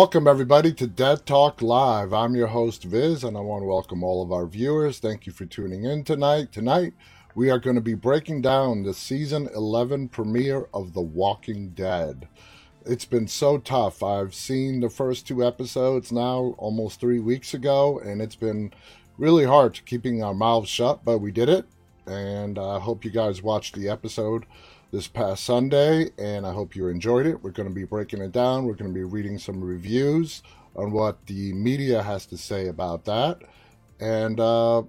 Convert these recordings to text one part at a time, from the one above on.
Welcome, everybody, to Dead Talk Live. I'm your host, Viz, and I want to welcome all of our viewers. Thank you for tuning in tonight. Tonight, we are going to be breaking down the season 11 premiere of The Walking Dead. It's been so tough. I've seen the first two episodes now almost three weeks ago, and it's been really hard keeping our mouths shut, but we did it. And I hope you guys watched the episode this past Sunday, and I hope you enjoyed it. We're going to be breaking it down. We're going to be reading some reviews on what the media has to say about that, and uh,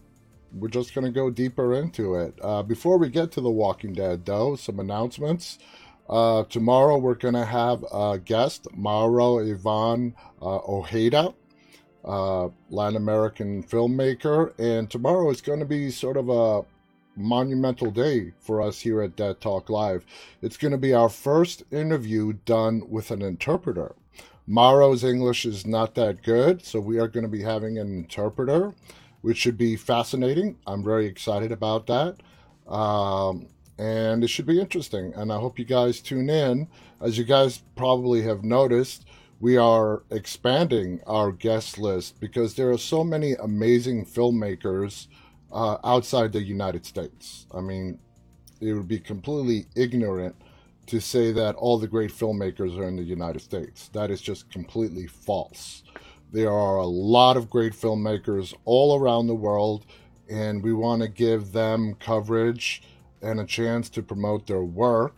we're just going to go deeper into it. Uh, before we get to The Walking Dead, though, some announcements. Uh, tomorrow we're going to have a guest, Mauro Ivan uh, Ojeda, uh, Latin American filmmaker, and tomorrow is going to be sort of a monumental day for us here at Dead Talk Live. It's going to be our first interview done with an interpreter. Mauro's English is not that good, so we are going to be having an interpreter, which should be fascinating. I'm very excited about that. Um, and it should be interesting. And I hope you guys tune in. As you guys probably have noticed, we are expanding our guest list because there are so many amazing filmmakers uh, outside the United States. I mean, it would be completely ignorant to say that all the great filmmakers are in the United States. That is just completely false. There are a lot of great filmmakers all around the world, and we want to give them coverage and a chance to promote their work.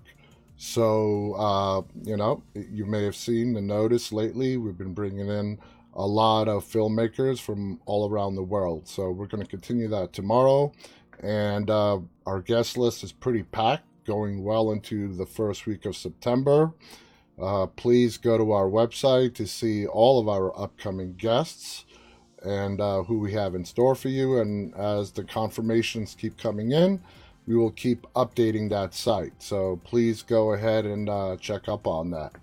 So, uh, you know, you may have seen the notice lately. We've been bringing in a lot of filmmakers from all around the world. So we're going to continue that tomorrow. And uh, our guest list is pretty packed, going well into the first week of September. Uh, please go to our website to see all of our upcoming guests and uh, who we have in store for you. And as the confirmations keep coming in, we will keep updating that site. So please go ahead and uh, check up on that.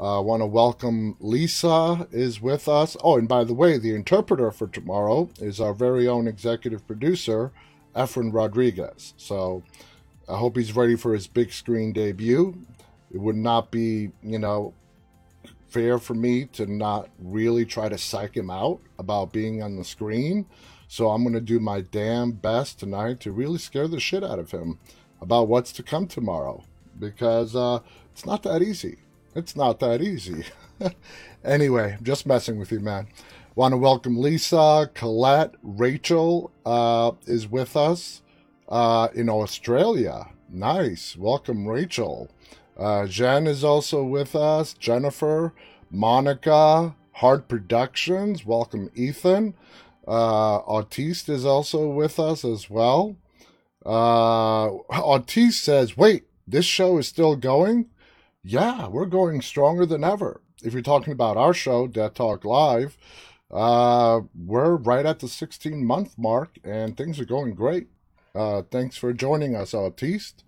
I uh, want to welcome Lisa is with us. Oh, and by the way, the interpreter for tomorrow is our very own executive producer, Efren Rodriguez. So I hope he's ready for his big screen debut. It would not be, you know, fair for me to not really try to psych him out about being on the screen. So I'm going to do my damn best tonight to really scare the shit out of him about what's to come tomorrow because uh, it's not that easy. It's not that easy. anyway, just messing with you, man. Want to welcome Lisa, Colette, Rachel uh, is with us uh, in Australia. Nice. Welcome, Rachel. Uh, Jen is also with us. Jennifer, Monica, Hard Productions. Welcome, Ethan. Uh, Autiste is also with us as well. Uh, Autiste says, wait, this show is still going? Yeah, we're going stronger than ever. If you're talking about our show, Dead Talk Live, uh, we're right at the 16 month mark and things are going great. Uh, thanks for joining us, Autiste.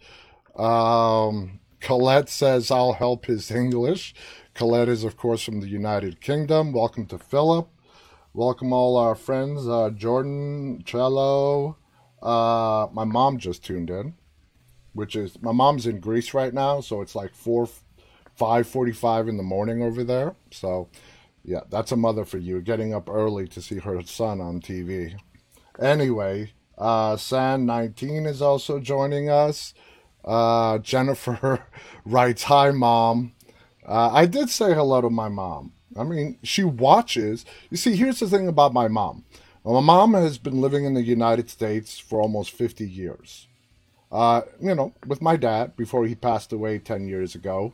Um, Colette says, I'll help his English. Colette is, of course, from the United Kingdom. Welcome to Philip. Welcome all our friends, uh, Jordan, Cello. Uh, my mom just tuned in which is my mom's in Greece right now, so it's like four, five forty-five in the morning over there. So, yeah, that's a mother for you, getting up early to see her son on TV. Anyway, uh, San nineteen is also joining us. Uh, Jennifer writes, "Hi, mom." Uh, I did say hello to my mom. I mean, she watches. You see, here's the thing about my mom. My mom has been living in the United States for almost 50 years uh, you know, with my dad before he passed away 10 years ago.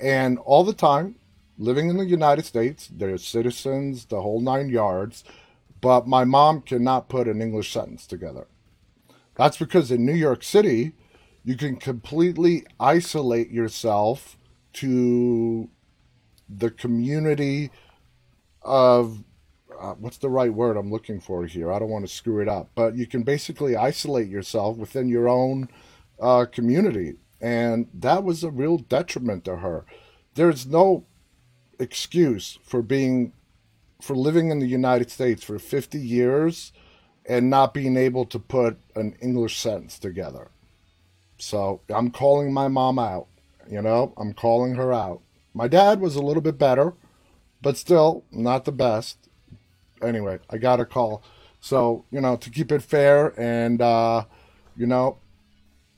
And all the time, living in the United States, they're citizens, the whole nine yards. But my mom cannot put an English sentence together. That's because in New York City, you can completely isolate yourself to the community of uh, what's the right word I'm looking for here? I don't want to screw it up, but you can basically isolate yourself within your own uh, community, and that was a real detriment to her. There's no excuse for being for living in the United States for 50 years and not being able to put an English sentence together. So I'm calling my mom out. You know, I'm calling her out. My dad was a little bit better but still not the best. Anyway, I got a call. So, you know, to keep it fair and, uh, you know,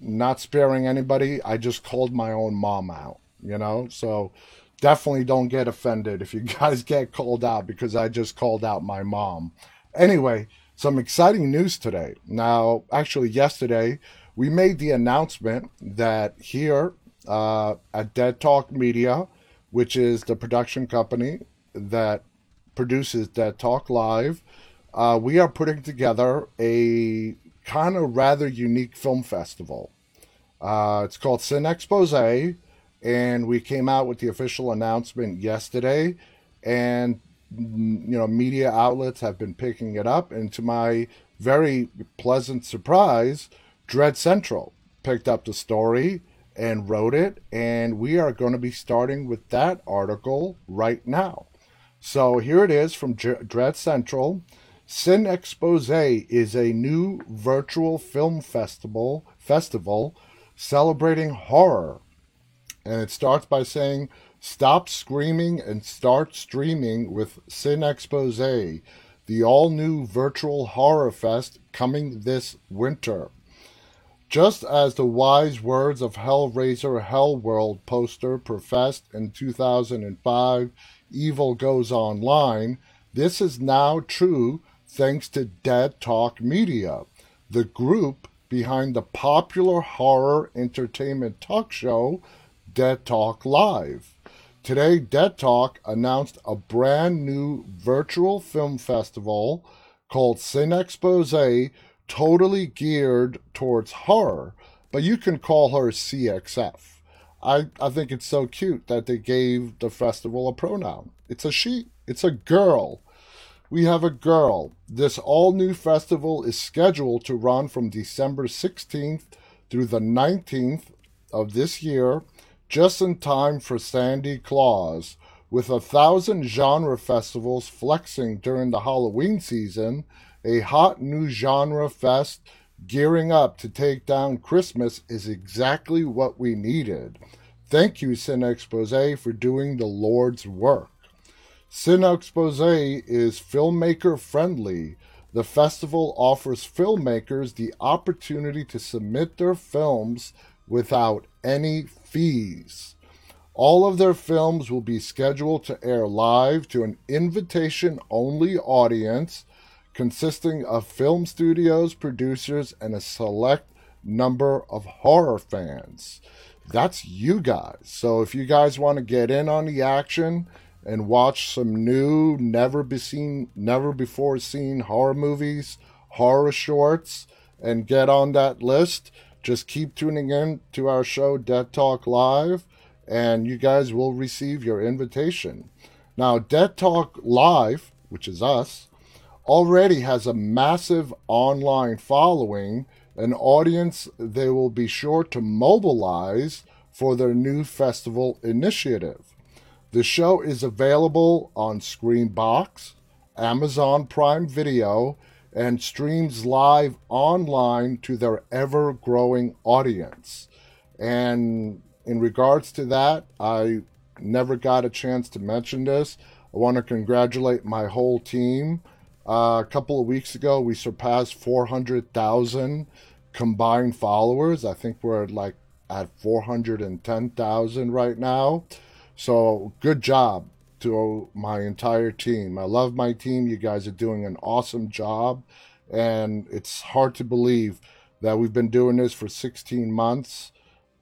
not sparing anybody, I just called my own mom out, you know? So definitely don't get offended if you guys get called out because I just called out my mom. Anyway, some exciting news today. Now, actually, yesterday, we made the announcement that here uh, at Dead Talk Media, which is the production company that produces Dead Talk Live, uh, we are putting together a kind of rather unique film festival. Uh, it's called Cine Expose, and we came out with the official announcement yesterday. And you know, media outlets have been picking it up, and to my very pleasant surprise, Dread Central picked up the story and wrote it, and we are going to be starting with that article right now. So here it is from Dread Central. Cine Expose is a new virtual film festival festival celebrating horror. And it starts by saying, Stop screaming and start streaming with Cine Expose, the all new virtual horror fest coming this winter. Just as the wise words of Hellraiser Hellworld poster professed in 2005, Evil Goes Online, this is now true thanks to Dead Talk Media, the group behind the popular horror entertainment talk show Dead Talk Live. Today, Dead Talk announced a brand new virtual film festival called Cine Expose totally geared towards horror, but you can call her CXF. I, I think it's so cute that they gave the festival a pronoun. It's a she, it's a girl. We have a girl. This all new festival is scheduled to run from December 16th through the 19th of this year, just in time for Sandy Claus. With a thousand genre festivals flexing during the Halloween season, a hot new genre fest gearing up to take down Christmas is exactly what we needed. Thank you, Cine Expose, for doing the Lord's work. Cine Expose is filmmaker friendly. The festival offers filmmakers the opportunity to submit their films without any fees. All of their films will be scheduled to air live to an invitation only audience consisting of film studios, producers, and a select number of horror fans. That's you guys. So if you guys want to get in on the action and watch some new, never be seen, never before seen horror movies, horror shorts, and get on that list, just keep tuning in to our show, Dead Talk Live, and you guys will receive your invitation. Now, Dead Talk Live, which is us, already has a massive online following, an audience they will be sure to mobilize for their new festival initiative. The show is available on Screambox, Amazon Prime Video, and streams live online to their ever growing audience. And in regards to that, I never got a chance to mention this. I want to congratulate my whole team uh, a couple of weeks ago, we surpassed 400,000 combined followers. I think we're like at 410,000 right now. So good job to my entire team. I love my team. You guys are doing an awesome job. And it's hard to believe that we've been doing this for 16 months.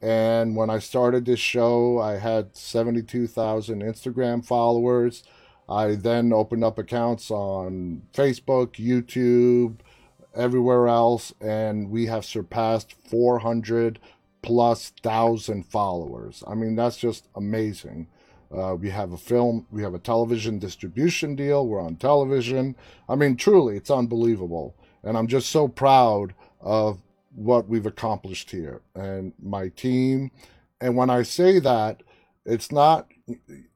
And when I started this show, I had 72,000 Instagram followers. I then opened up accounts on Facebook, YouTube, everywhere else, and we have surpassed 400 plus thousand followers. I mean, that's just amazing. Uh, we have a film, we have a television distribution deal. We're on television. I mean, truly, it's unbelievable. And I'm just so proud of what we've accomplished here and my team. And when I say that, it's not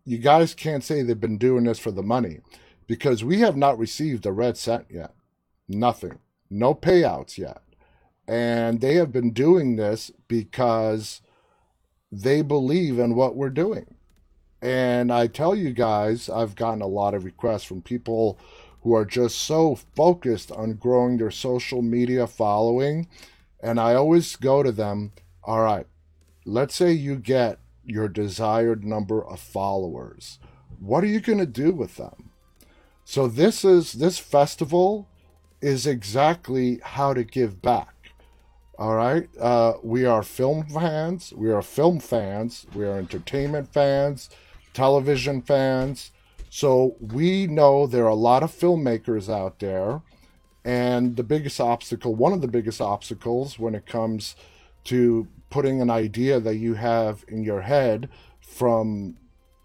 you guys can't say they've been doing this for the money because we have not received a red cent yet. Nothing. No payouts yet. And they have been doing this because they believe in what we're doing. And I tell you guys, I've gotten a lot of requests from people who are just so focused on growing their social media following. And I always go to them, all right, let's say you get your desired number of followers. What are you going to do with them? So this is this festival is exactly how to give back. All right. Uh, we are film fans. We are film fans. We are entertainment fans, television fans. So we know there are a lot of filmmakers out there. And the biggest obstacle, one of the biggest obstacles when it comes to putting an idea that you have in your head from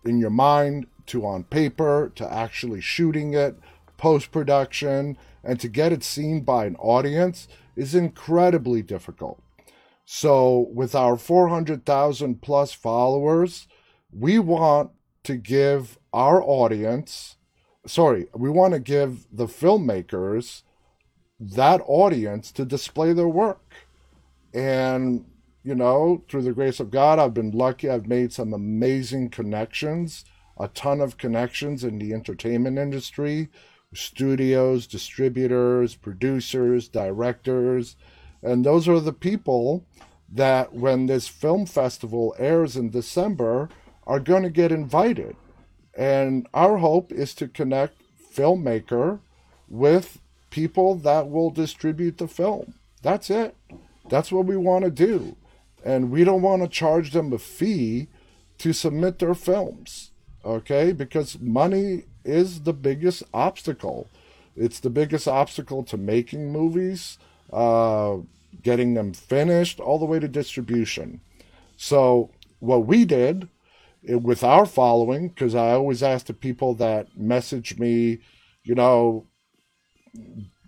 in your mind to on paper to actually shooting it, post production, and to get it seen by an audience is incredibly difficult. So, with our 400,000 plus followers, we want to give our audience, sorry, we want to give the filmmakers that audience to display their work. And, you know, through the grace of God, I've been lucky. I've made some amazing connections, a ton of connections in the entertainment industry studios, distributors, producers, directors. And those are the people that, when this film festival airs in December, are going to get invited. And our hope is to connect filmmaker with people that will distribute the film. That's it. That's what we want to do. And we don't want to charge them a fee to submit their films, okay? Because money is the biggest obstacle. It's the biggest obstacle to making movies, uh, getting them finished, all the way to distribution. So, what we did it, eh, with our following, because I always ask the people that message me, you know,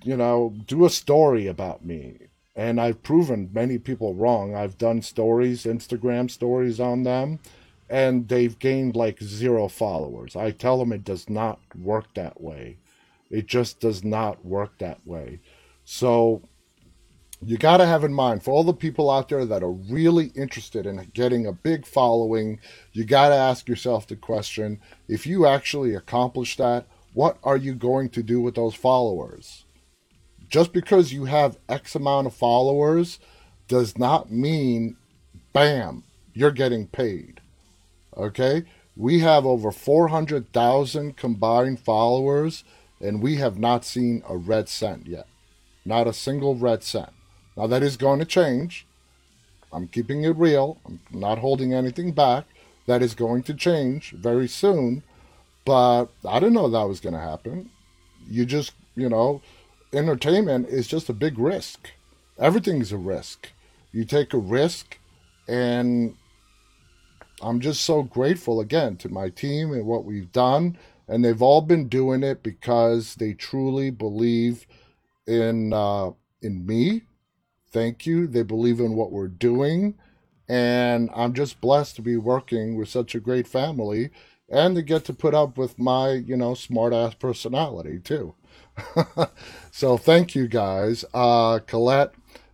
you know, do a story about me. And I've proven many people wrong. I've done stories, Instagram stories on them, and they've gained like zero followers. I tell them it does not work that way. It just does not work that way. So you got to have in mind for all the people out there that are really interested in getting a big following, you got to ask yourself the question if you actually accomplish that, what are you going to do with those followers? Just because you have X amount of followers does not mean, bam, you're getting paid Okay? We have over 400,000 combined followers, and we have not seen a red cent yet. Not a single red cent. Now, that is going to change. I'm keeping it real. I'm not holding anything back. That is going to change very soon. But I didn't know that was going to happen. You just, you know, entertainment is just a big risk. Everything's a risk. You take a risk and I'm just so grateful again to my team and what we've done. And they've all been doing it because they truly believe in uh, in me. Thank you. They believe in what we're doing. And I'm just blessed to be working with such a great family and to get to put up with my, you know, smart ass personality too. so thank you guys. Uh, Colette,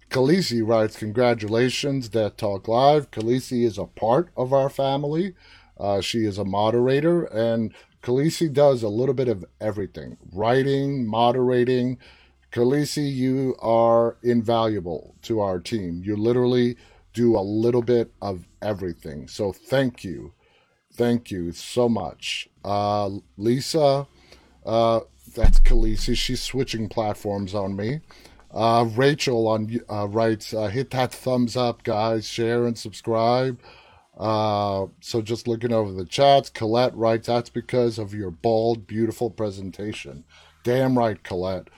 Khaleesi writes, Congratulations, Death Talk Live. Khaleesi is a part of our family. Uh, she is a moderator, and Khaleesi does a little bit of everything writing, moderating. Khaleesi, you are invaluable to our team. You literally do a little bit of everything. So thank you. Thank you so much. Uh, Lisa, uh, that's Khaleesi. She's switching platforms on me. Uh, Rachel on uh, writes, uh, hit that thumbs up, guys, share and subscribe. Uh, so just looking over the chats, Colette writes, that's because of your bald, beautiful presentation. Damn right, Colette.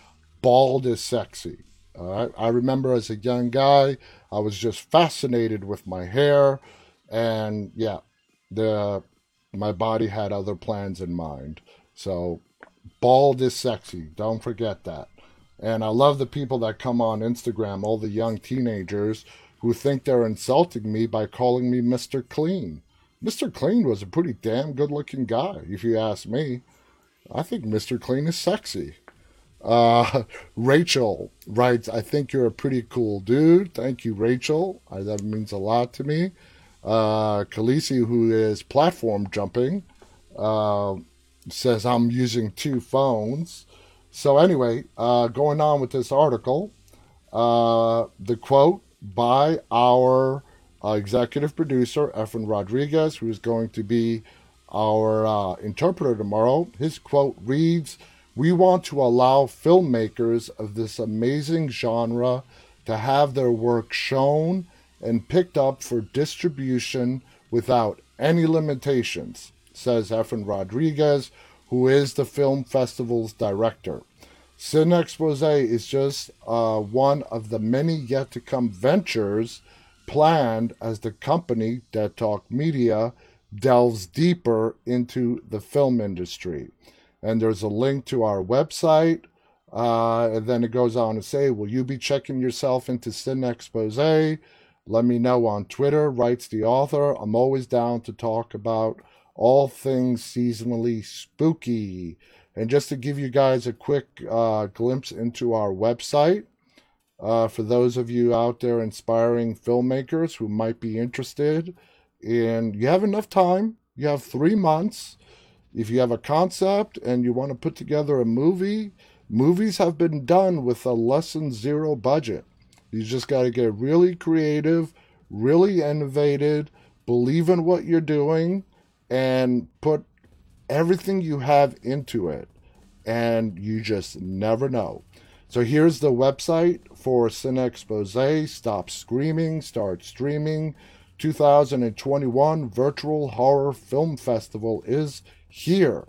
Bald is sexy. I remember as a young guy, I was just fascinated with my hair, and yeah, the my body had other plans in mind. So, bald is sexy. Don't forget that. And I love the people that come on Instagram, all the young teenagers who think they're insulting me by calling me Mr. Clean. Mr. Clean was a pretty damn good looking guy, if you ask me. I think Mr. Clean is sexy. Uh, Rachel writes, I think you're a pretty cool dude. Thank you, Rachel. I, that means a lot to me. Uh, Khaleesi, who is platform jumping, uh, says I'm using two phones. So anyway, uh, going on with this article, uh, the quote by our uh, executive producer Efren Rodriguez, who is going to be our uh, interpreter tomorrow. His quote reads, "We want to allow filmmakers of this amazing genre to have their work shown." and picked up for distribution without any limitations, says Efren Rodriguez, who is the film festival's director. Cine Expose is just uh, one of the many yet to come ventures planned as the company, Dead Talk Media, delves deeper into the film industry. And there's a link to our website. Uh, and then it goes on to say, Will you be checking yourself into Cine Expose? Let me know on Twitter, writes the author. I'm always down to talk about all things seasonally spooky. And just to give you guys a quick uh, glimpse into our website, uh, for those of you out there inspiring filmmakers who might be interested, and you have enough time, you have three months. If you have a concept and you want to put together a movie, movies have been done with a less than zero budget. You just got to get really creative, really innovative, believe in what you're doing, and put everything you have into it, and you just never know. So here's the website for Cine Expose. Stop Screaming, Start Streaming. 2021 Virtual Horror Film Festival is here.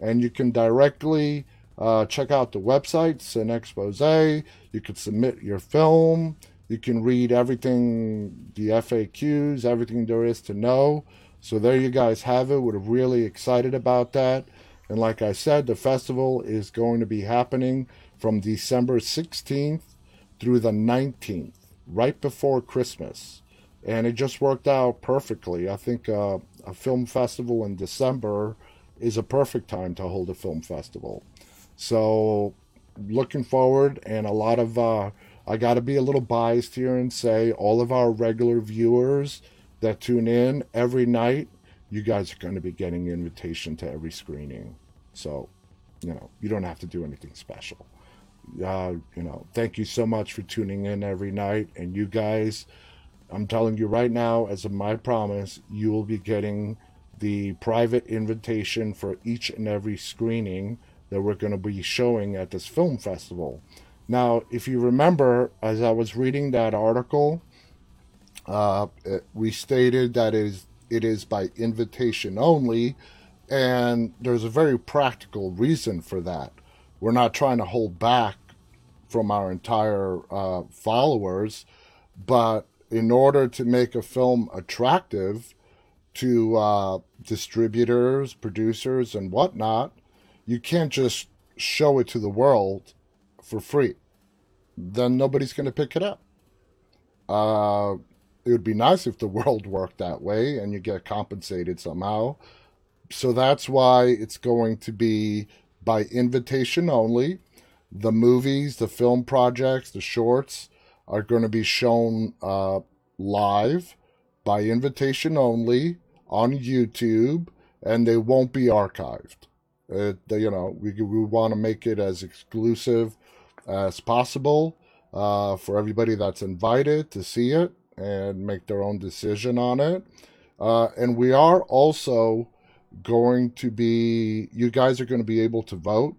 And you can directly uh, check out the website, Cine Expose. You can submit your film. You can read everything, the FAQs, everything there is to know. So there you guys have it. We're really excited about that. And like I said, the festival is going to be happening from December 16th through the 19th, right before Christmas. And it just worked out perfectly. I think uh, a film festival in December is a perfect time to hold a film festival. So, looking forward, and a lot of, uh, I got to be a little biased here and say all of our regular viewers that tune in every night, you guys are going to be getting invitation to every screening. So, you know, you don't have to do anything special. Uh, you know, thank you so much for tuning in every night. And you guys, I'm telling you right now, as of my promise, you will be getting the private invitation for each and every screening that we're going to be showing at this film festival. Now, if you remember, as I was reading that article, uh, we stated that it is, it is by invitation only, and there's a very practical reason for that. We're not trying to hold back from our entire uh, followers, but in order to make a film attractive to uh, distributors, producers, and whatnot, you can't just show it to the world for free. Then nobody's going to pick it up. Uh, it would be nice if the world worked that way and you get compensated somehow. So that's why it's going to be by invitation only. The movies, the film projects, the shorts are going to be shown uh, live by invitation only on YouTube and they won't be archived. Uh, you know, we, we want to make it as exclusive as possible uh, for everybody that's invited to see it and make their own decision on it. Uh, and we are also going to be, you guys are going to be able to vote.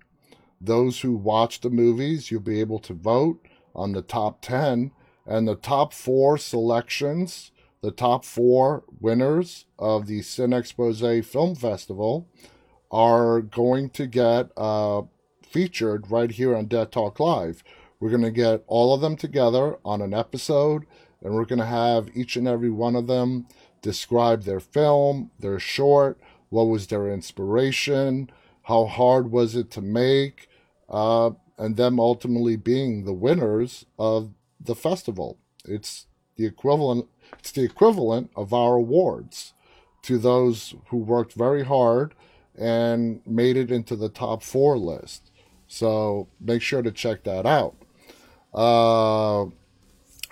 Those who watch the movies, you'll be able to vote on the top 10 and the top four selections, the top four winners of the Cine Expose Film Festival are going to get uh, featured right here on Dead Talk Live. We're going to get all of them together on an episode, and we're going to have each and every one of them describe their film, their short, what was their inspiration, how hard was it to make, uh, and them ultimately being the winners of the festival. It's the equivalent. It's the equivalent of our awards to those who worked very hard and made it into the top four list. So make sure to check that out. Uh,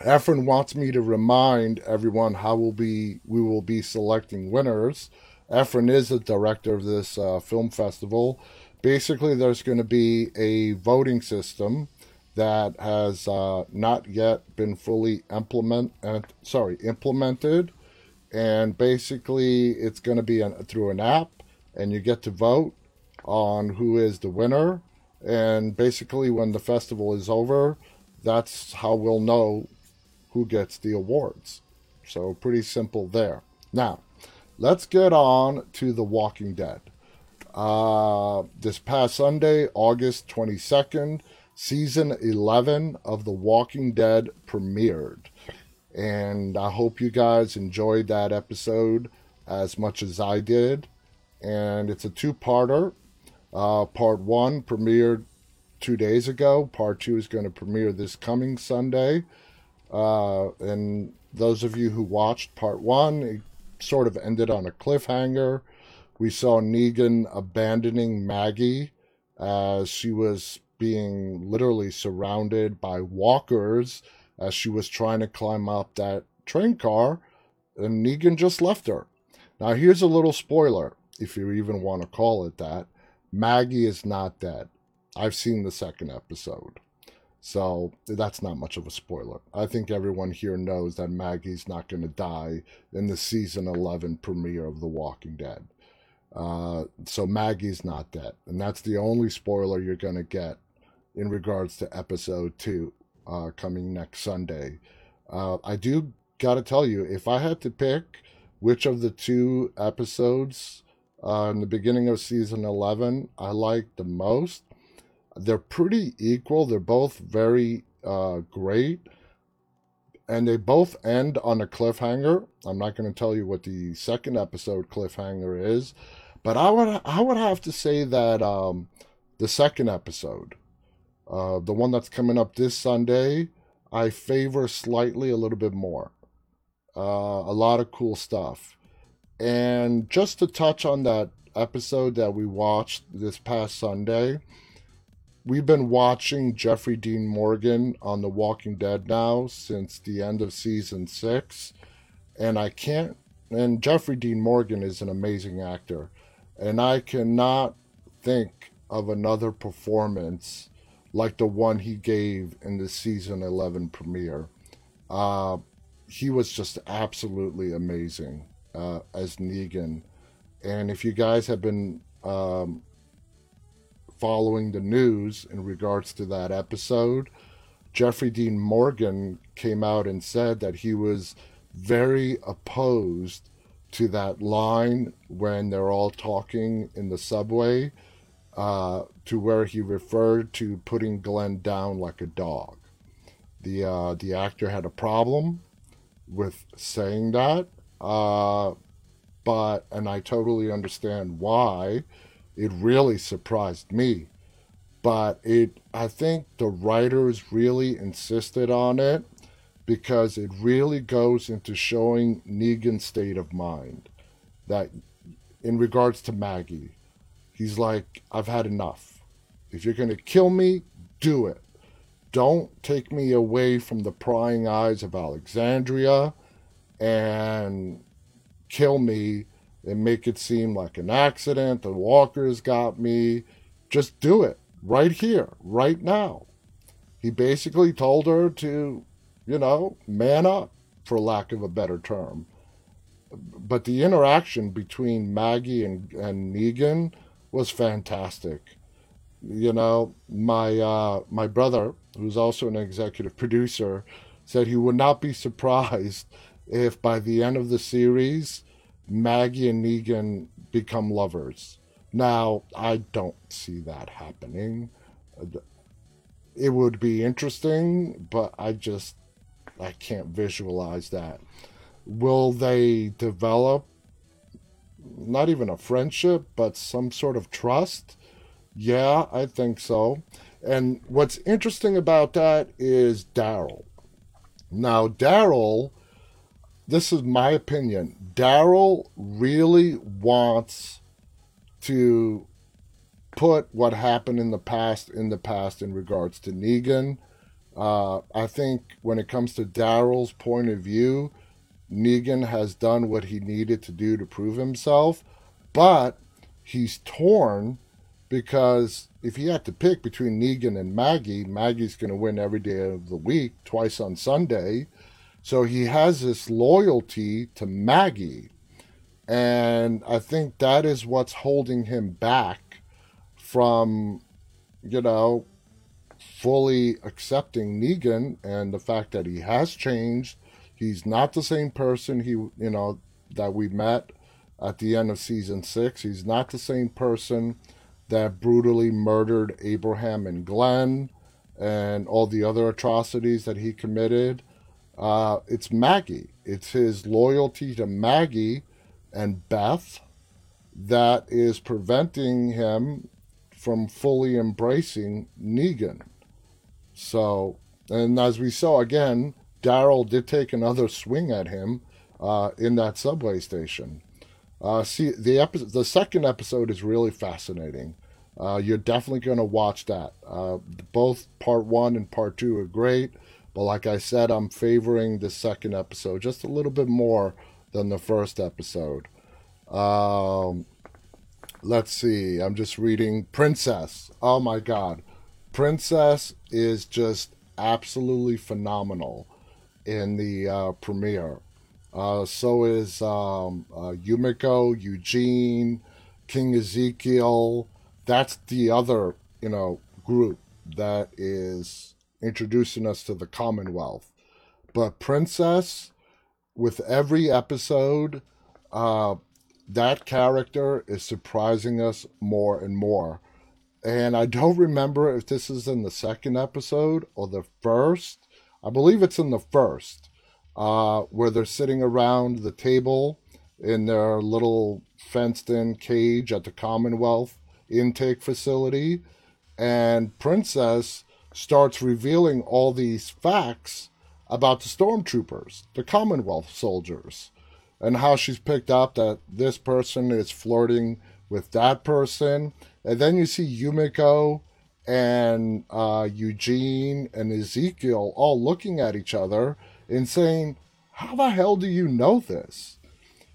Efren wants me to remind everyone how we'll be we will be selecting winners. Efren is the director of this uh, film festival. Basically, there's going to be a voting system that has uh, not yet been fully implement uh, sorry implemented, and basically it's going to be an, through an app, and you get to vote on who is the winner. And basically, when the festival is over, that's how we'll know who gets the awards. So, pretty simple there. Now, let's get on to The Walking Dead. Uh, this past Sunday, August 22nd, season 11 of The Walking Dead premiered. And I hope you guys enjoyed that episode as much as I did. And it's a two parter. Uh, part one premiered two days ago. Part two is going to premiere this coming Sunday. Uh, and those of you who watched part one, it sort of ended on a cliffhanger. We saw Negan abandoning Maggie as she was being literally surrounded by walkers as she was trying to climb up that train car, and Negan just left her. Now, here's a little spoiler, if you even want to call it that. Maggie is not dead. I've seen the second episode. So that's not much of a spoiler. I think everyone here knows that Maggie's not going to die in the season 11 premiere of The Walking Dead. Uh, so Maggie's not dead. And that's the only spoiler you're going to get in regards to episode 2 uh, coming next Sunday. Uh, I do got to tell you, if I had to pick which of the two episodes uh, in the beginning of season 11 I like the most, they're pretty equal. They're both very uh, great. And they both end on a cliffhanger. I'm not going to tell you what the second episode cliffhanger is, but I would I would have to say that um, the second episode, uh, the one that's coming up this Sunday, I favor slightly a little bit more. Uh, a lot of cool stuff. And just to touch on that episode that we watched this past Sunday, we've been watching Jeffrey Dean Morgan on The Walking Dead now since the end of season six. And I can't, and Jeffrey Dean Morgan is an amazing actor. And I cannot think of another performance like the one he gave in the season 11 premiere. Uh, he was just absolutely amazing uh, as Negan. And if you guys have been um, following the news in regards to that episode, Jeffrey Dean Morgan came out and said that he was very opposed to that line when they're all talking in the subway, uh, to where he referred to putting Glenn down like a dog. The uh, the actor had a problem with saying that, uh, but and I totally understand why it really surprised me. But it, I think the writers really insisted on it because it really goes into showing Negan's state of mind. That in regards to Maggie, he's like, I've had enough. If you're going to kill me, do it. Don't take me away from the prying eyes of Alexandria and kill me and make it seem like an accident. The walkers got me. Just do it right here, right now. He basically told her to, you know, man up, for lack of a better term. But the interaction between Maggie and, and Negan was fantastic. You know, my uh, my brother, who's also an executive producer, said he would not be surprised if by the end of the series Maggie and Negan become lovers. Now, I don't see that happening. It would be interesting, but I just I can't visualize that. Will they develop not even a friendship, but some sort of trust? Yeah, I think so. And what's interesting about that is Daryl. Now, Daryl this is my opinion. Daryl really wants to put what happened in the past in the past in regards to Negan. Uh, I think when it comes to Daryl's point of view, Negan has done what he needed to do to prove himself, but he's torn because if he had to pick between Negan and Maggie, Maggie's going to win every day of the week, twice on Sunday. So he has this loyalty to Maggie. And I think that is what's holding him back from, you know, fully accepting Negan and the fact that he has changed. He's not the same person he, you know, that we met at the end of season six. He's not the same person that brutally murdered Abraham and Glenn and all the other atrocities that he committed. Uh, it's Maggie. It's his loyalty to Maggie and Beth that is preventing him from fully embracing Negan. So, and as we saw again, Daryl did take another swing at him uh, in that subway station. Uh, see, the episode, the second episode is really fascinating. Uh, you're definitely going to watch that. Uh, both part one and part two are great, but like I said, I'm favoring the second episode just a little bit more than the first episode. Um, let's see. I'm just reading Princess. Oh my God, Princess is just absolutely phenomenal in the uh, premiere. Uh, so is um, uh, Yumiko, Eugene, King Ezekiel. That's the other, you know, group that is introducing us to the Commonwealth. But Princess, with every episode, uh, that character is surprising us more and more. And I don't remember if this is in the second episode or the first. I believe it's in the first uh, where they're sitting around the table in their little fenced in cage at the Commonwealth intake facility. And Princess starts revealing all these facts about the stormtroopers, the Commonwealth soldiers, and how she's picked up that this person is flirting with that person. And then you see Yumiko and uh, Eugene and Ezekiel all looking at each other and saying, How the hell do you know this?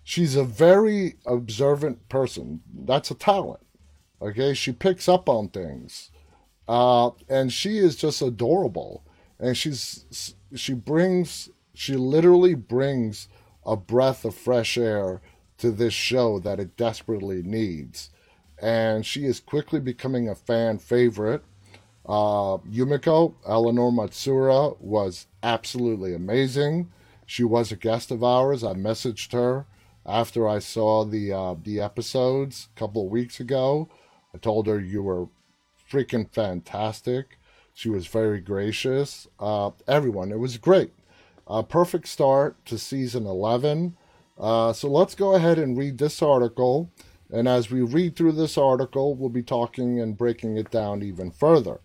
She's a very observant person. That's a talent. Okay, she picks up on things. Uh, and she is just adorable. And she's she brings she literally brings a breath of fresh air to this show that it desperately needs. And she is quickly becoming a fan favorite. Uh, Yumiko, Eleanor Matsuura was absolutely amazing. She was a guest of ours. I messaged her after I saw the uh, the episodes a couple of weeks ago. I told her you were freaking fantastic. She was very gracious. Uh, everyone, it was great. A perfect start to season 11. Uh, so let's go ahead and read this article. And as we read through this article, we'll be talking and breaking it down even further.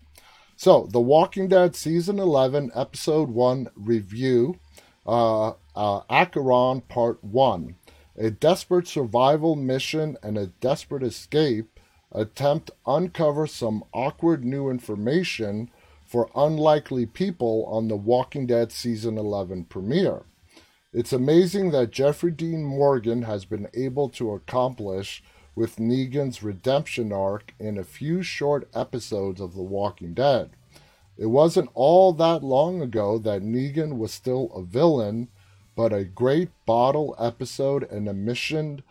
So, The Walking Dead Season 11, Episode 1 Review, uh, uh, Acheron Part 1. A desperate survival mission and a desperate escape attempt uncover some awkward new information for unlikely people on The Walking Dead Season 11 premiere. It's amazing that Jeffrey Dean Morgan has been able to accomplish with Negan's redemption arc in a few short episodes of The Walking Dead. It wasn't all that long ago that Negan was still a villain, but a great bottle episode and a mission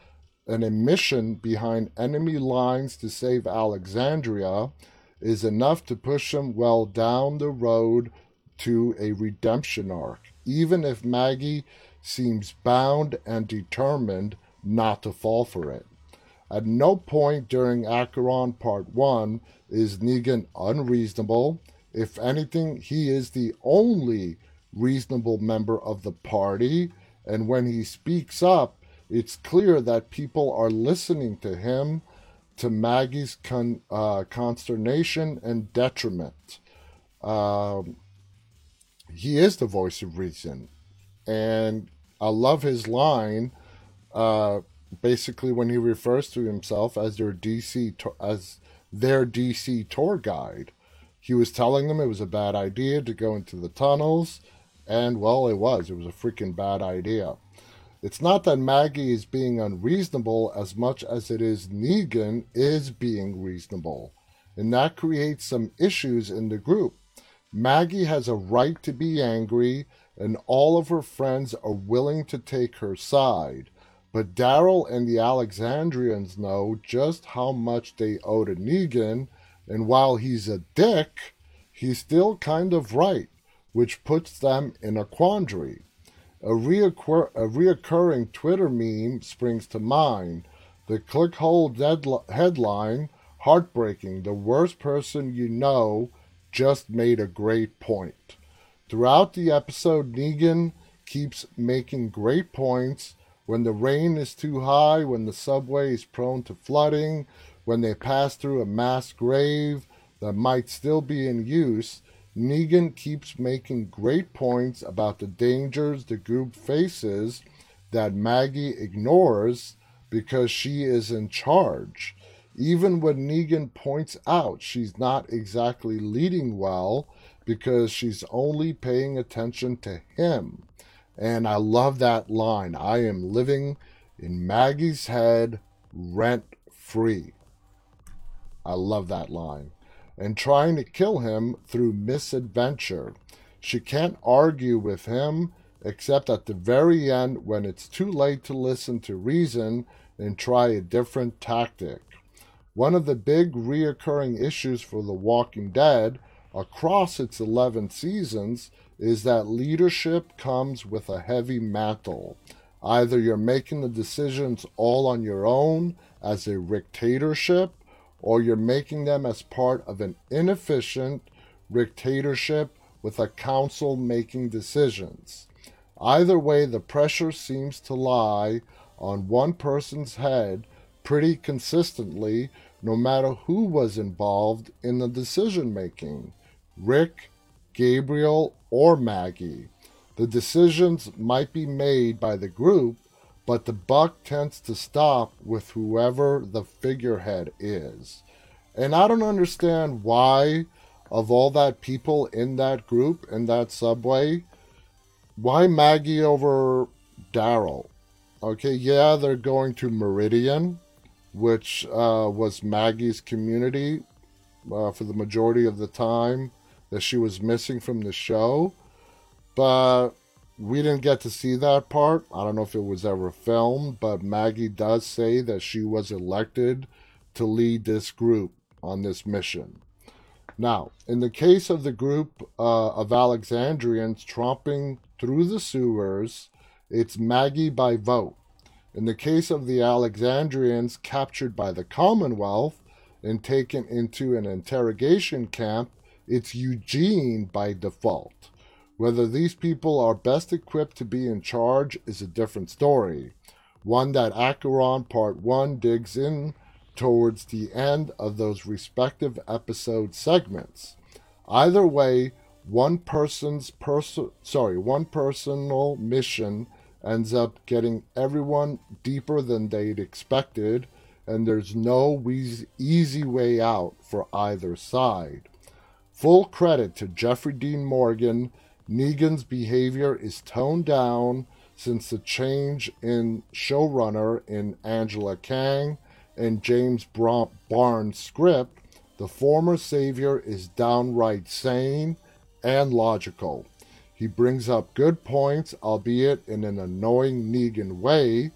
an mission behind enemy lines to save Alexandria is enough to push him well down the road to a redemption arc, even if Maggie seems bound and determined not to fall for it. At no point during Acheron Part 1 is Negan unreasonable. If anything, he is the only reasonable member of the party, and when he speaks up, it's clear that people are listening to him to Maggie's con, uh, consternation and detriment. Um, he is the voice of reason. And I love his line. Uh, basically when he refers to himself as their DC as their DC tour guide. He was telling them it was a bad idea to go into the tunnels, and well, it was. It was a freaking bad idea. It's not that Maggie is being unreasonable as much as it is Negan is being reasonable. And that creates some issues in the group. Maggie has a right to be angry, and all of her friends are willing to take her side. But Daryl and the Alexandrians know just how much they owe to Negan, and while he's a dick, he's still kind of right, which puts them in a quandary. A, reoccur- a reoccurring Twitter meme springs to mind. The clickhole headline Heartbreaking, the worst person you know just made a great point. Throughout the episode, Negan keeps making great points. When the rain is too high, when the subway is prone to flooding, when they pass through a mass grave that might still be in use, Negan keeps making great points about the dangers the group faces that Maggie ignores because she is in charge. Even when Negan points out she's not exactly leading well because she's only paying attention to him. And I love that line. I am living in Maggie's head rent free. I love that line and trying to kill him through misadventure. She can't argue with him except at the very end when it's too late to listen to reason and try a different tactic. One of the big reoccurring issues for The Walking Dead across its 11 seasons is that leadership comes with a heavy mantle. Either you're making the decisions all on your own as a dictatorship, or you're making them as part of an inefficient dictatorship with a council making decisions. Either way, the pressure seems to lie on one person's head pretty consistently, no matter who was involved in the decision making Rick, Gabriel, or Maggie. The decisions might be made by the group, but the buck tends to stop with whoever the figurehead is. And I don't understand why, of all that people in that group, in that subway, why Maggie over Daryl? Okay, yeah, they're going to Meridian, which uh, was Maggie's community uh, for the majority of the time that she was missing from the show. But we didn't get to see that part. I don't know if it was ever filmed, but Maggie does say that she was elected to lead this group on this mission. Now, in the case of the group uh, of Alexandrians tromping through the sewers, it's Maggie by vote. In the case of the Alexandrians captured by the Commonwealth and taken into an interrogation camp, it's Eugene by default. Whether these people are best equipped to be in charge is a different story, one that Acheron Part 1 digs in towards the end of those respective episode segments. Either way, one person's person sorry, one personal mission ends up getting everyone deeper than they'd expected, and there's no easy way out for either side. Full credit to Jeffrey Dean Morgan Negan's behavior is toned down since the change in showrunner in Angela Kang and James Barnes' script. The former savior is downright sane and logical. He brings up good points, albeit in an annoying Negan way,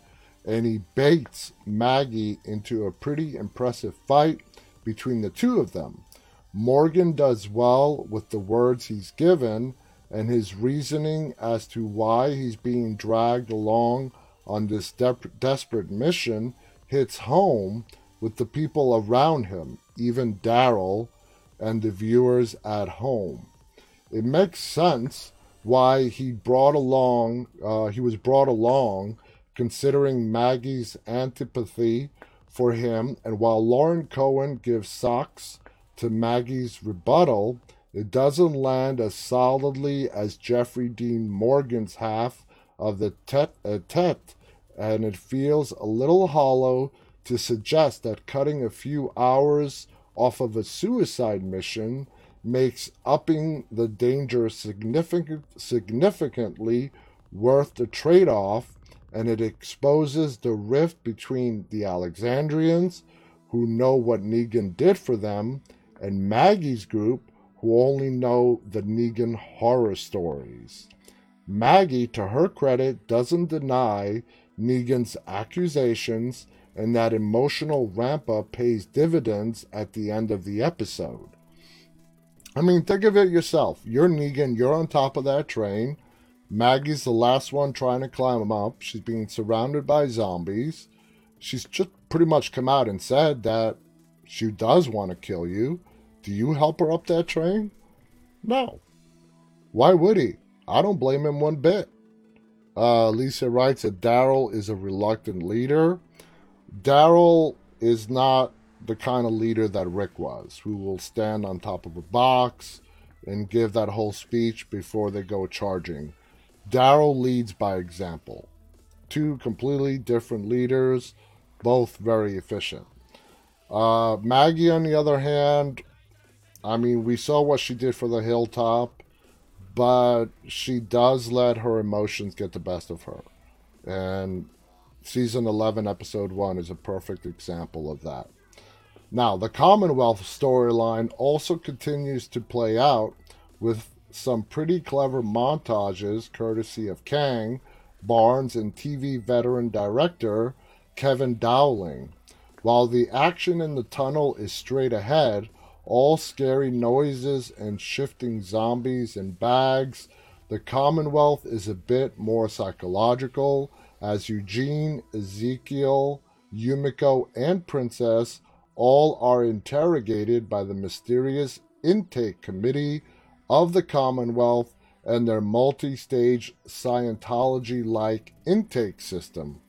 and he baits Maggie into a pretty impressive fight between the two of them. Morgan does well with the words he's given, and his reasoning as to why he's being dragged along on this de- desperate mission hits home with the people around him, even Daryl and the viewers at home. It makes sense why he brought along uh, he was brought along considering Maggie's antipathy for him and while Lauren Cohan gives socks to Maggie's rebuttal it doesn't land as solidly as Jeffrey Dean Morgan's half of the tete-a-tete, uh, and it feels a little hollow to suggest that cutting a few hours off of a suicide mission makes upping the danger significant, significantly worth the trade off, and it exposes the rift between the Alexandrians, who know what Negan did for them, and Maggie's group, who only know the Negan horror stories. Maggie, to her credit, doesn't deny Negan's accusations and that emotional ramp up pays dividends at the end of the episode. I mean, think of it yourself. You're Negan, you're on top of that train. Maggie's the last one trying to climb up. She's being surrounded by zombies. She's just pretty much come out and said that she does want to kill you. Do you help her up that train? No. Why would he? I don't blame him one bit. Uh, Lisa writes that Daryl is a reluctant leader. Daryl is not the kind of leader that Rick was, who will stand on top of a box and give that whole speech before they go charging. Daryl leads by example. Two completely different leaders, both very efficient. Uh, Maggie, on the other hand, I mean, we saw what she did for the hilltop, but she does let her emotions get the best of her. And season 11, episode 1 is a perfect example of that. Now, the Commonwealth storyline also continues to play out with some pretty clever montages courtesy of Kang, Barnes, and TV veteran director Kevin Dowling. While the action in the tunnel is straight ahead, all scary noises and shifting zombies and bags, the Commonwealth is a bit more psychological as Eugene, Ezekiel, Yumiko, and Princess all are interrogated by the mysterious intake committee of the Commonwealth and their multi stage Scientology like intake system.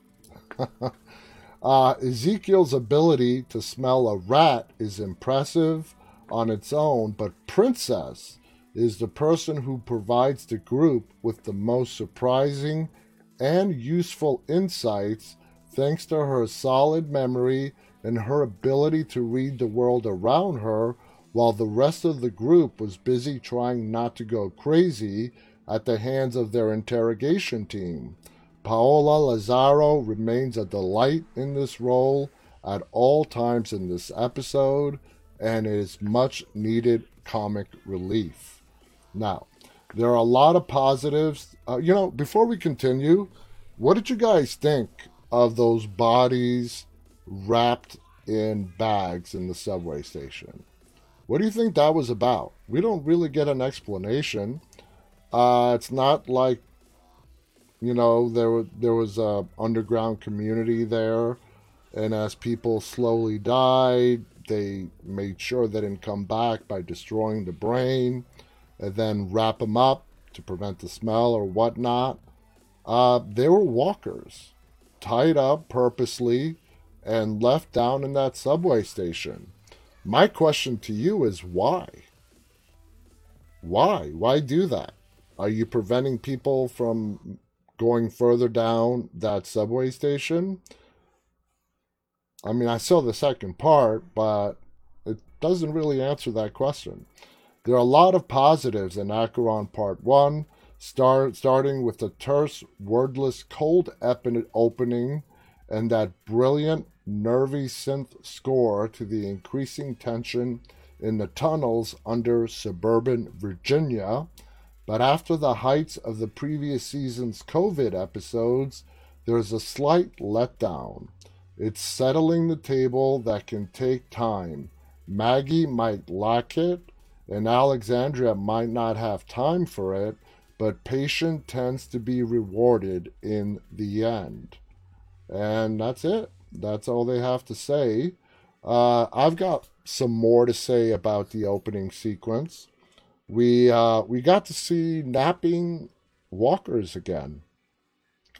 uh, Ezekiel's ability to smell a rat is impressive on its own, but Princess is the person who provides the group with the most surprising and useful insights thanks to her solid memory and her ability to read the world around her while the rest of the group was busy trying not to go crazy at the hands of their interrogation team. Paola Lazzaro remains a delight in this role at all times in this episode and is much needed comic relief. Now, there are a lot of positives. Uh, you know, before we continue, what did you guys think of those bodies wrapped in bags in the subway station. What do you think that was about? We don't really get an explanation. Uh, it's not like, you know, there there was a underground community there, and as people slowly died, they made sure they didn't come back by destroying the brain, and then wrap them up to prevent the smell or whatnot. Uh, they were walkers tied up purposely and left down in that subway station. My question to you is why? Why? Why do that? Are you preventing people from going further down that subway station? I mean, I saw the second part, but it doesn't really answer that question. There are a lot of positives in Acheron Part 1, start, starting with the terse, wordless, cold opening and that brilliant, nervy synth score to the increasing tension in the tunnels under suburban Virginia. But after the heights of the previous season's COVID episodes, there's a slight letdown. It's settling the table that can take time. Maggie might lack it, and Alexandria might not have time for it, but patience tends to be rewarded in the end. And that's it. That's all they have to say. Uh, I've got some more to say about the opening sequence. We uh, we got to see napping walkers again,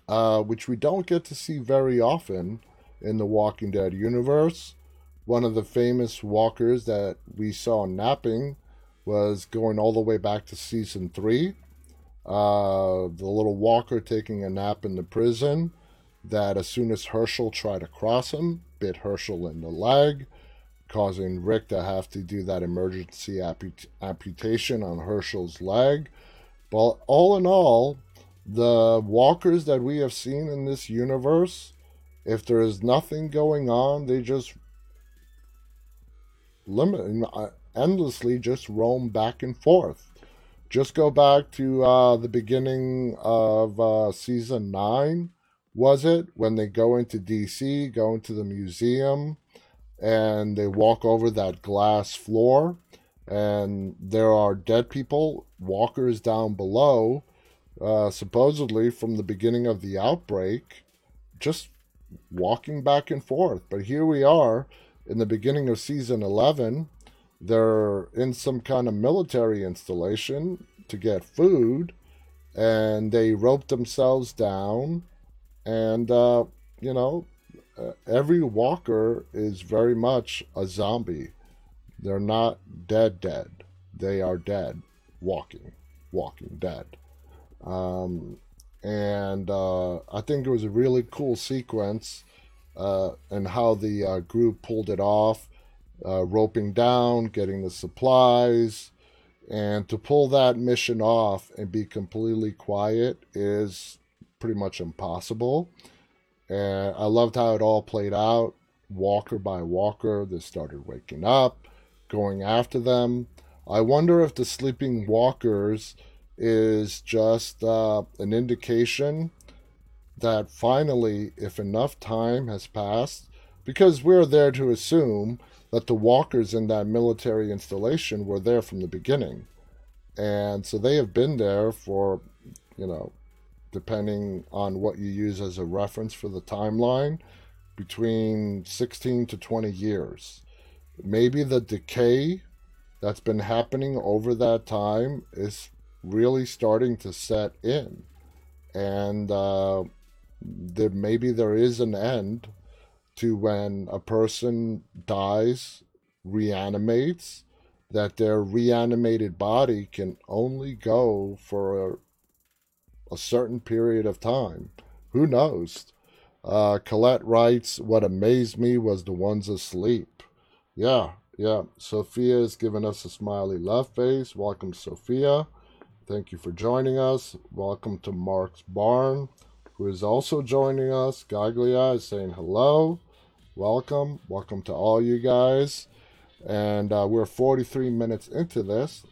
uh, which we don't get to see very often in the Walking Dead universe. One of the famous walkers that we saw napping was going all the way back to season three. Uh, the little walker taking a nap in the prison that as soon as Hershel tried to cross him, bit Hershel in the leg, causing Rick to have to do that emergency amput- amputation on Hershel's leg. But all in all, the walkers that we have seen in this universe, if there is nothing going on, they just limit endlessly just roam back and forth. Just go back to uh, the beginning of uh, season nine, was it? When they go into DC, go into the museum, and they walk over that glass floor, and there are dead people, walkers down below, uh, supposedly from the beginning of the outbreak, just walking back and forth. But here we are in the beginning of season 11. They're in some kind of military installation to get food, and they rope themselves down. And, uh, you know, uh, every walker is very much a zombie. They're not dead, dead. They are dead, walking, walking dead. Um, and uh, I think it was a really cool sequence uh, and how the uh, group pulled it off, uh, roping down, getting the supplies, and to pull that mission off and be completely quiet is pretty much impossible. And I loved how it all played out. Walker by walker, they started waking up, going after them. I wonder if the sleeping walkers is just uh, an indication that finally, if enough time has passed, because we're there to assume that the walkers in that military installation were there from the beginning. And so they have been there for, you know, depending on what you use as a reference for the timeline, between 16 to 20 years. Maybe the decay that's been happening over that time is really starting to set in. And uh, there, maybe there is an end to when a person dies, reanimates, that their reanimated body can only go for a, a certain period of time. Who knows? Uh, Colette writes, What amazed me was the ones asleep. Yeah, yeah. Sophia has given us a smiley love face. Welcome, Sophia. Thank you for joining us. Welcome to Mark's Barn, who is also joining us. Gaglia is saying hello. Welcome. Welcome to all you guys. And uh, we're 43 minutes into this.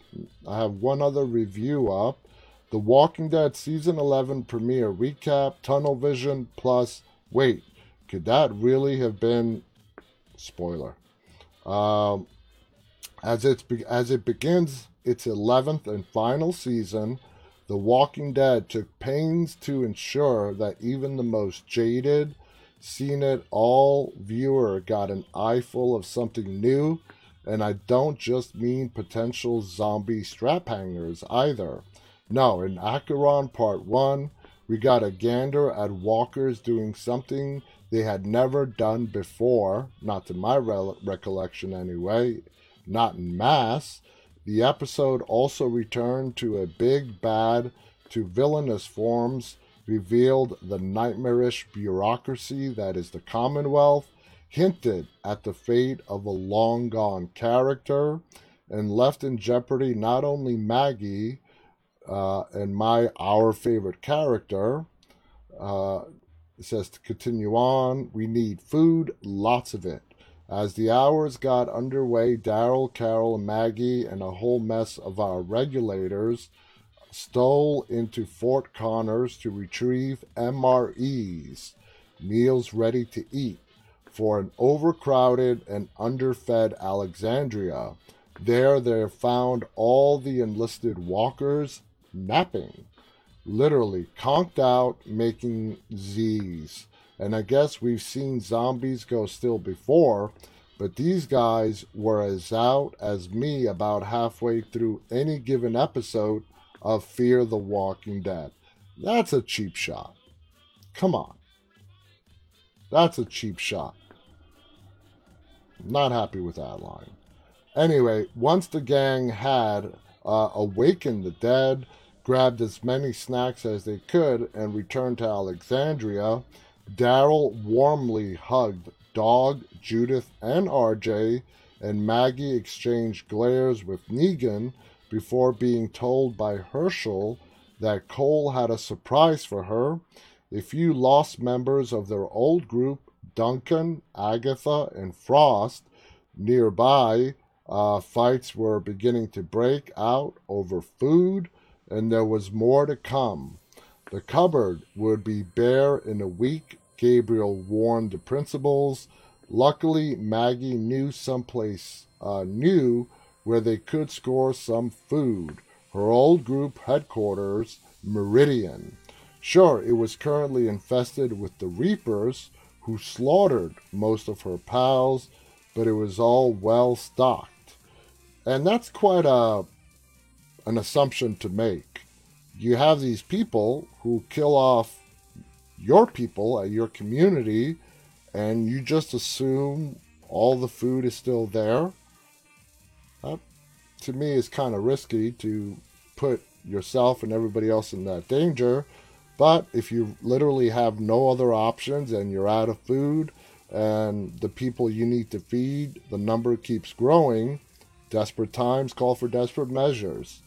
I have one other review up. The Walking Dead Season 11 premiere recap, Tunnel Vision, plus, wait, could that really have been, spoiler, um, as, it's, as it begins its 11th and final season, The Walking Dead took pains to ensure that even the most jaded, seen it all viewer got an eyeful of something new and I don't just mean potential zombie strap hangers either. No, in Acheron Part 1, we got a gander at walkers doing something they had never done before, not to my re- recollection anyway, not in mass. The episode also returned to a big bad to villainous forms, revealed the nightmarish bureaucracy that is the Commonwealth, hinted at the fate of a long gone character and left in jeopardy not only Maggie uh, and my our favorite character. Uh, it says to continue on. We need food, lots of it. As the hours got underway, Daryl, Carol, Maggie, and a whole mess of our regulators stole into Fort Connors to retrieve MREs, meals ready to eat for an overcrowded and underfed Alexandria. There they found all the enlisted walkers napping, literally conked out, making Z's. And I guess we've seen zombies go still before, but these guys were as out as me about halfway through any given episode of Fear the Walking Dead. That's a cheap shot. Come on. That's a cheap shot. Not happy with that line. Anyway, once the gang had uh, awakened the dead, grabbed as many snacks as they could, and returned to Alexandria, Daryl warmly hugged Dog, Judith, and RJ, and Maggie exchanged glares with Negan before being told by Hershel that Cole had a surprise for her. A few lost members of their old group, Duncan, Agatha, and Frost, nearby, uh, fights were beginning to break out over food, and there was more to come. The cupboard would be bare in a week, Gabriel warned the principals. Luckily, Maggie knew someplace uh, new where they could score some food. Her old group headquarters, Meridian. Sure, it was currently infested with the Reapers, who slaughtered most of her pals, but it was all well stocked. And that's quite a an assumption to make. You have these people who kill off your people at your community and you just assume all the food is still there. That, to me, is kind of risky to put yourself and everybody else in that danger. But if you literally have no other options and you're out of food and the people you need to feed, the number keeps growing, desperate times call for desperate measures.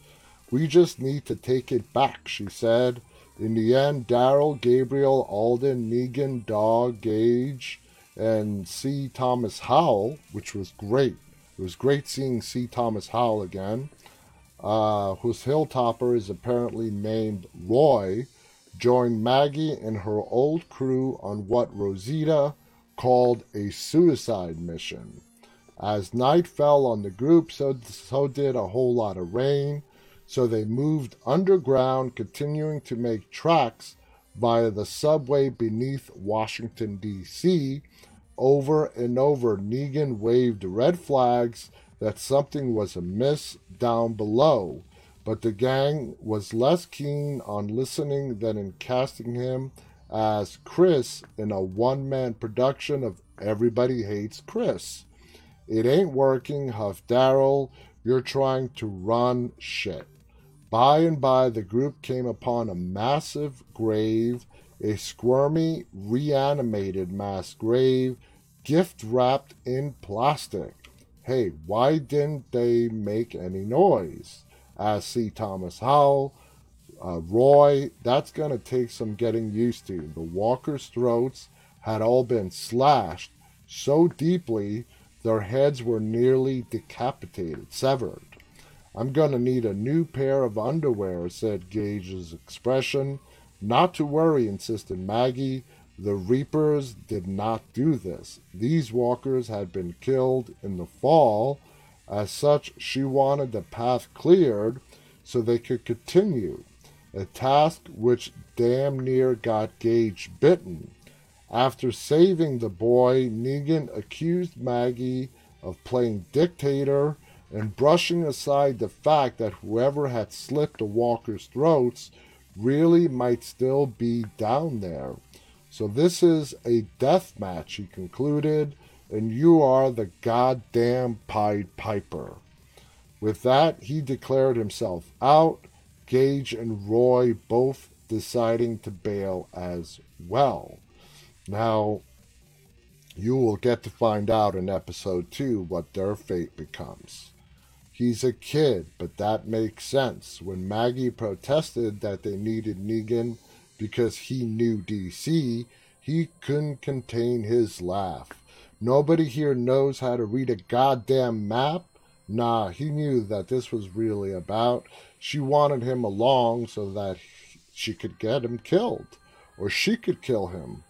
We just need to take it back, she said. In the end, Daryl, Gabriel, Alden, Negan, Dog, Gage, and C. Thomas Howell, which was great. It was great seeing C. Thomas Howell again, uh, whose hilltopper is apparently named Roy, joined Maggie and her old crew on what Rosita called a suicide mission. As night fell on the group, so, so did a whole lot of rain. So they moved underground, continuing to make tracks via the subway beneath Washington, D.C. Over and over, Negan waved red flags that something was amiss down below, but the gang was less keen on listening than in casting him as Chris in a one man production of Everybody Hates Chris. It ain't working, Huff Daryl. You're trying to run shit. By and by, the group came upon a massive grave, a squirmy, reanimated mass grave, gift wrapped in plastic. Hey, why didn't they make any noise? Asked C. Thomas Howell. Uh, Roy, that's going to take some getting used to. The walkers' throats had all been slashed so deeply their heads were nearly decapitated, severed. I'm going to need a new pair of underwear, said Gage's expression. Not to worry, insisted Maggie. The Reapers did not do this. These walkers had been killed in the fall. As such, she wanted the path cleared so they could continue, a task which damn near got Gage bitten. After saving the boy, Negan accused Maggie of playing dictator and brushing aside the fact that whoever had slit the walkers' throats really might still be down there. So this is a death match, he concluded, and you are the goddamn Pied Piper. With that, he declared himself out, Gage and Roy both deciding to bail as well. Now, you will get to find out in episode 2 what their fate becomes. He's a kid, but that makes sense. When Maggie protested that they needed Negan because he knew DC, he couldn't contain his laugh. Nobody here knows how to read a goddamn map. Nah, he knew that this was really about. She wanted him along so that she could get him killed, or she could kill him.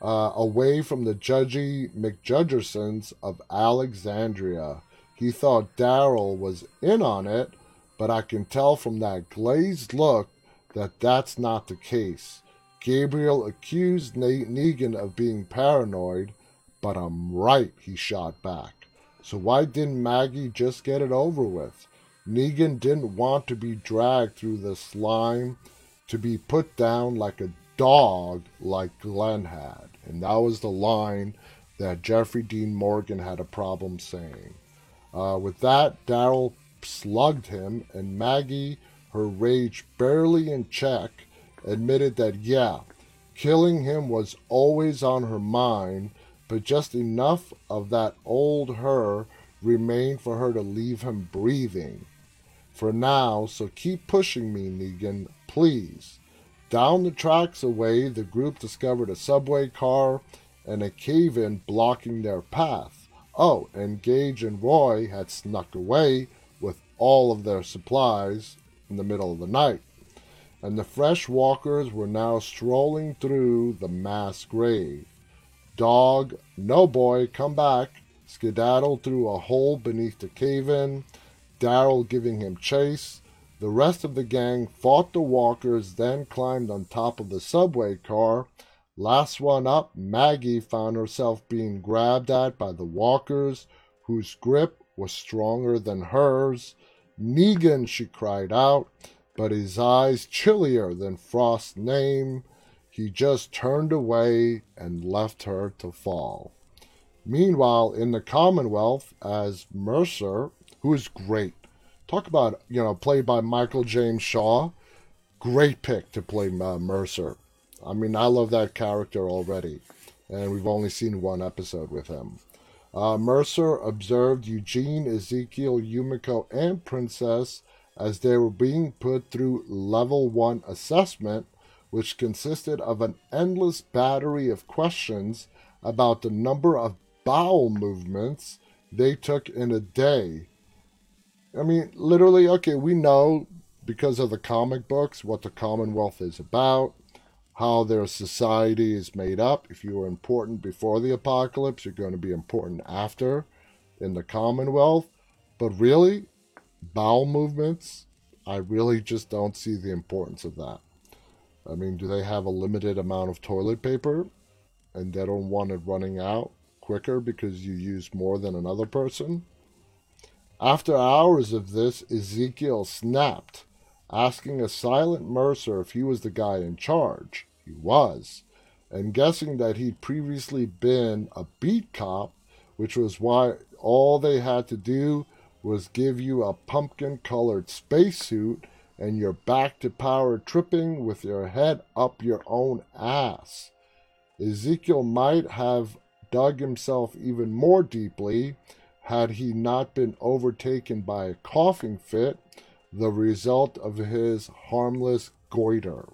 Uh, away from the judgy McJudgersons of Alexandria. He thought Daryl was in on it, but I can tell from that glazed look that that's not the case. Gabriel accused Negan of being paranoid, but I'm right, he shot back. So why didn't Maggie just get it over with? Negan didn't want to be dragged through the slime, to be put down like a dog like Glenn had. And that was the line that Jeffrey Dean Morgan had a problem saying. Uh, with that, Daryl slugged him, and Maggie, her rage barely in check, admitted that, yeah, killing him was always on her mind, but just enough of that old her remained for her to leave him breathing. For now, so keep pushing me, Negan, please. Down the tracks away, the group discovered a subway car and a cave in blocking their path. Oh, and Gage and Roy had snuck away with all of their supplies in the middle of the night. And the fresh walkers were now strolling through the mass grave. Dog, no boy, come back, skedaddled through a hole beneath the cave in, Daryl giving him chase. The rest of the gang fought the walkers, then climbed on top of the subway car Last one up, Maggie found herself being grabbed at by the walkers, whose grip was stronger than hers. Negan, she cried out, but his eyes chillier than Frost's name. He just turned away and left her to fall. Meanwhile, in the Commonwealth, as Mercer, who is great, talk about, you know, played by Michael James Shaw, great pick to play uh, Mercer. I mean, I love that character already, and we've only seen one episode with him. Uh, Mercer observed Eugene, Ezekiel, Yumiko, and Princess as they were being put through level 1 assessment, which consisted of an endless battery of questions about the number of bowel movements they took in a day. I mean, literally, okay, we know because of the comic books what the Commonwealth is about how their society is made up. If you were important before the apocalypse, you're going to be important after in the Commonwealth. But really, bowel movements, I really just don't see the importance of that. I mean, do they have a limited amount of toilet paper and they don't want it running out quicker because you use more than another person? After hours of this, Ezekiel snapped, asking a silent Mercer if he was the guy in charge he was, and guessing that he'd previously been a beat cop, which was why all they had to do was give you a pumpkin colored spacesuit and you're back to power tripping with your head up your own ass. Ezekiel might have dug himself even more deeply had he not been overtaken by a coughing fit, the result of his harmless goiter.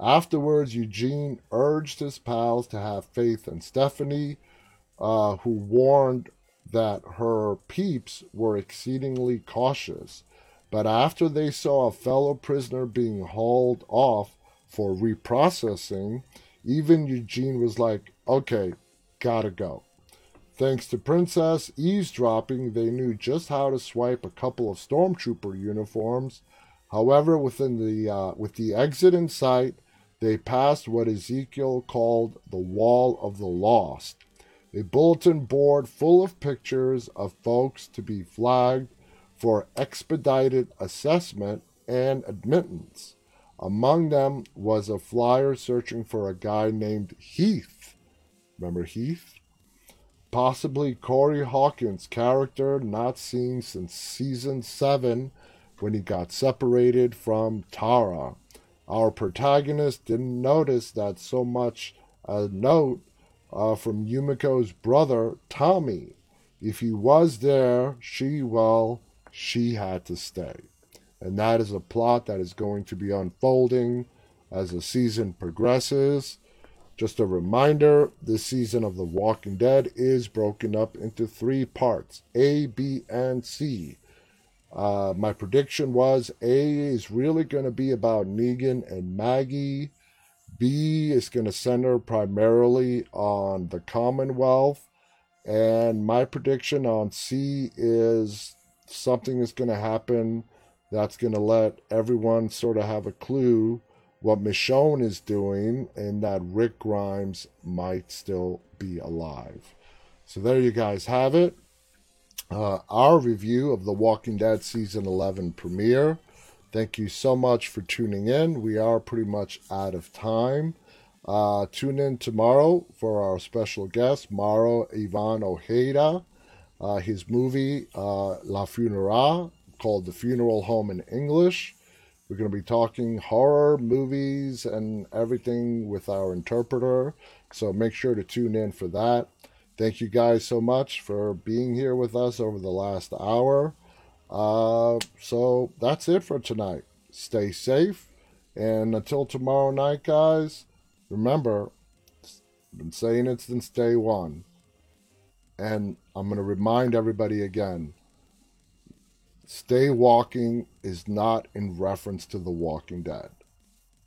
Afterwards, Eugene urged his pals to have faith in Stephanie, uh, who warned that her peeps were exceedingly cautious. But after they saw a fellow prisoner being hauled off for reprocessing, even Eugene was like, okay, gotta go. Thanks to Princess eavesdropping, they knew just how to swipe a couple of stormtrooper uniforms. However, within the uh, with the exit in sight, they passed what Ezekiel called the Wall of the Lost, a bulletin board full of pictures of folks to be flagged for expedited assessment and admittance. Among them was a flyer searching for a guy named Heath. Remember Heath? Possibly Corey Hawkins' character not seen since season 7 when he got separated from Tara. Our protagonist didn't notice that so much a note uh, from Yumiko's brother, Tommy. If he was there, she, well, she had to stay. And that is a plot that is going to be unfolding as the season progresses. Just a reminder this season of The Walking Dead is broken up into three parts A, B, and C. Uh, my prediction was A is really going to be about Negan and Maggie. B is going to center primarily on the Commonwealth. And my prediction on C is something is going to happen that's going to let everyone sort of have a clue what Michonne is doing and that Rick Grimes might still be alive. So there you guys have it uh, our review of The Walking Dead Season 11 premiere. Thank you so much for tuning in. We are pretty much out of time. Uh, tune in tomorrow for our special guest, Mauro Ivan Ojeda. Uh, his movie, uh, La Funeral, called The Funeral Home in English. We're going to be talking horror movies and everything with our interpreter. So make sure to tune in for that. Thank you guys so much for being here with us over the last hour. Uh, so that's it for tonight. Stay safe. And until tomorrow night, guys, remember, I've been saying it since day one. And I'm going to remind everybody again Stay Walking is not in reference to The Walking Dead.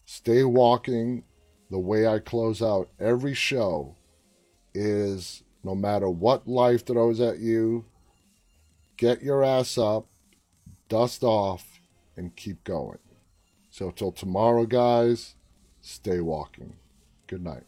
Stay Walking, the way I close out every show, is no matter what life throws at you, get your ass up, dust off, and keep going. So, till tomorrow, guys, stay walking. Good night.